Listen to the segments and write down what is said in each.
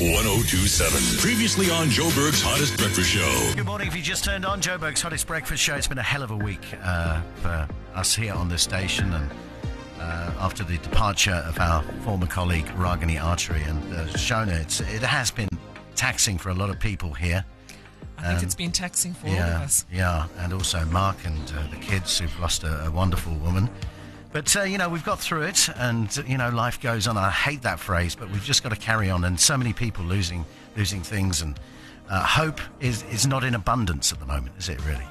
1027. Previously on Joburg's Hottest Breakfast Show. Good morning. If you just turned on Joburg's Hottest Breakfast Show, it's been a hell of a week uh, for us here on this station. And uh, after the departure of our former colleague Ragini Archery and uh, Shona, it's, it has been taxing for a lot of people here. I think it's been taxing for all Yeah, of us. yeah, and also Mark and uh, the kids who've lost a, a wonderful woman. But uh, you know, we've got through it, and you know, life goes on. I hate that phrase, but we've just got to carry on. And so many people losing losing things, and uh, hope is is not in abundance at the moment, is it? Really?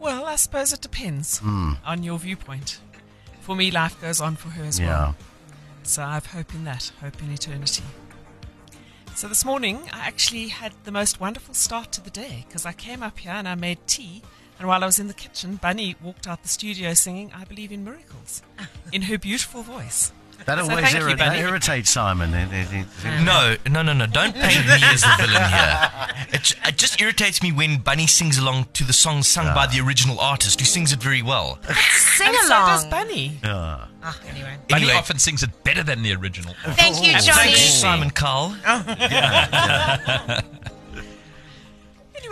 Well, I suppose it depends Hmm. on your viewpoint. For me, life goes on for her as Yeah. well. So I have hope in that, hope in eternity. So this morning, I actually had the most wonderful start to the day because I came up here and I made tea. And while I was in the kitchen, Bunny walked out the studio singing I Believe in Miracles in her beautiful voice. That So always thank you, that irritates Simon. No, no, no, no. Don't paint me as the villain here. It, it just irritates me when Bunny sings along to the song sung by the original artist who sings it very well. Sing and so along. does Bunny. yeah. Ah, anyway. Bunny Anyway. often sings it better than the original. Thank you, Johnny. Thanks, Simon Cowell.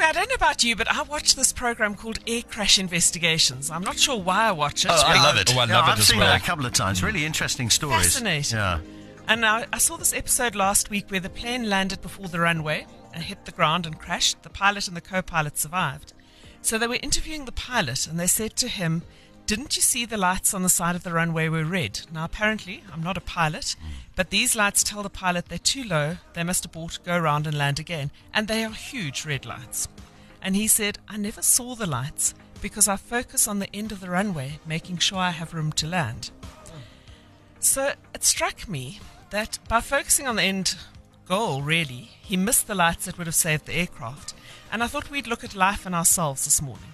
Anyway, I don't know about you, but I watched this program called Air Crash Investigations. I'm not sure why I watch it. Oh, I love it. Oh, I Yeah, love I've it as seen well. that a couple of times. Mm. Really interesting stories. Fascinating. Yeah. And I, I saw this episode last week where the plane landed before the runway and hit the ground and crashed. The pilot and the co pilot survived. So they were interviewing the pilot and they said to him, Didn't you see the lights on the side of the runway were red? Now, apparently, I'm not a pilot, mm. but these lights tell the pilot they're too low, they must abort, go around and land again. And they are huge red lights. And he said, I never saw the lights because I focus on the end of the runway, making sure I have room to land. So it struck me that by focusing on the end goal, really, he missed the lights that would have saved the aircraft. And I thought we'd look at life and ourselves this morning.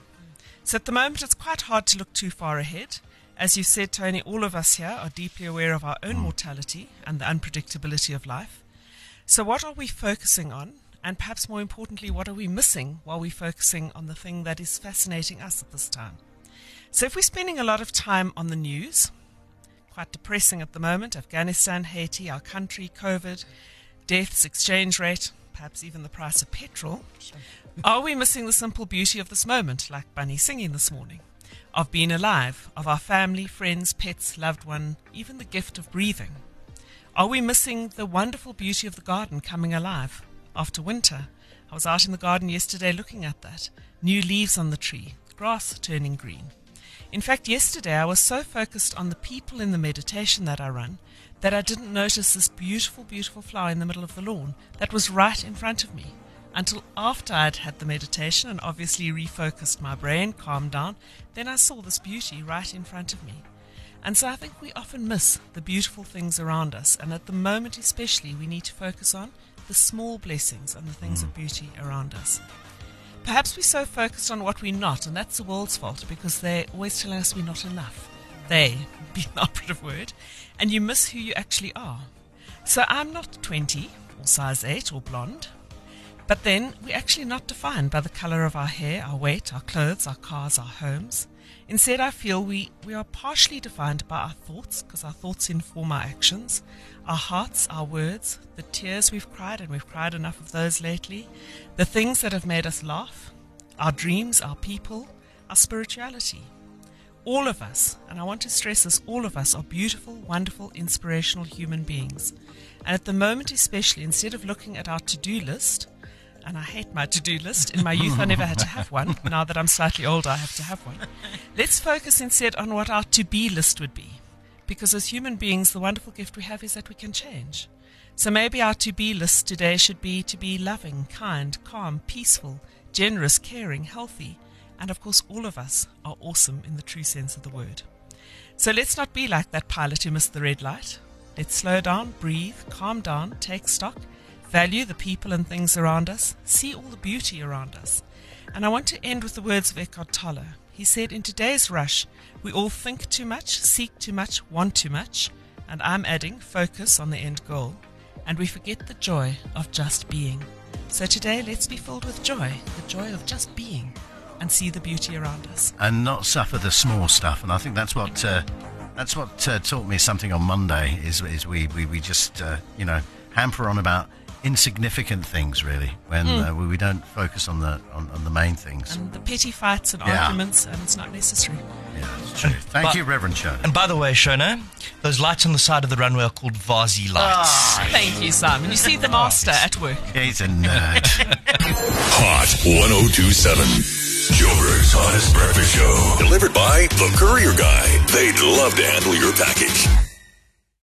So at the moment, it's quite hard to look too far ahead. As you said, Tony, all of us here are deeply aware of our own hmm. mortality and the unpredictability of life. So, what are we focusing on? And perhaps more importantly, what are we missing while we're focusing on the thing that is fascinating us at this time? So, if we're spending a lot of time on the news, quite depressing at the moment Afghanistan, Haiti, our country, COVID, deaths, exchange rate, perhaps even the price of petrol. Are we missing the simple beauty of this moment, like Bunny singing this morning? Of being alive, of our family, friends, pets, loved one, even the gift of breathing? Are we missing the wonderful beauty of the garden coming alive after winter? I was out in the garden yesterday looking at that. New leaves on the tree, grass turning green. In fact, yesterday I was so focused on the people in the meditation that I run that I didn't notice this beautiful, beautiful flower in the middle of the lawn that was right in front of me until after I'd had the meditation and obviously refocused my brain, calmed down. Then I saw this beauty right in front of me. And so I think we often miss the beautiful things around us, and at the moment especially, we need to focus on the small blessings and the things of mm. beauty around us. Perhaps we're so focused on what we're not, and that's the world's fault because they're always telling us we're not enough. They, be an operative word, and you miss who you actually are. So I'm not 20 or size 8 or blonde, but then we're actually not defined by the color of our hair, our weight, our clothes, our cars, our homes. Instead, I feel we, we are partially defined by our thoughts, because our thoughts inform our actions, our hearts, our words, the tears we've cried, and we've cried enough of those lately, the things that have made us laugh, our dreams, our people, our spirituality. All of us, and I want to stress this, all of us are beautiful, wonderful, inspirational human beings. And at the moment, especially, instead of looking at our to do list, and I hate my to do list. In my youth, I never had to have one. Now that I'm slightly older, I have to have one. Let's focus instead on what our to be list would be. Because as human beings, the wonderful gift we have is that we can change. So maybe our to be list today should be to be loving, kind, calm, peaceful, generous, caring, healthy. And of course, all of us are awesome in the true sense of the word. So let's not be like that pilot who missed the red light. Let's slow down, breathe, calm down, take stock, value the people and things around us, see all the beauty around us. And I want to end with the words of Eckhart Tolle. He said, In today's rush, we all think too much, seek too much, want too much, and I'm adding focus on the end goal, and we forget the joy of just being. So today, let's be filled with joy, the joy of just being, and see the beauty around us. and not suffer the small stuff. And I think that's what uh, that's what uh, taught me something on Monday. Is is we we, we just uh, you know hamper on about insignificant things, really, when uh, we, we don't focus on the on, on the main things. And the petty fights and Yeah. arguments, and it's not necessary. Yeah, it's true. Thank but- you, Reverend Shona. And by the way, Shona, those lights on the side of the runway are called VASI lights. Thank you, Simon. You see the master at work. He's a nerd. Hot 1027. Joburg's hottest breakfast show. Delivered by The Courier Guy. They'd love to handle your package.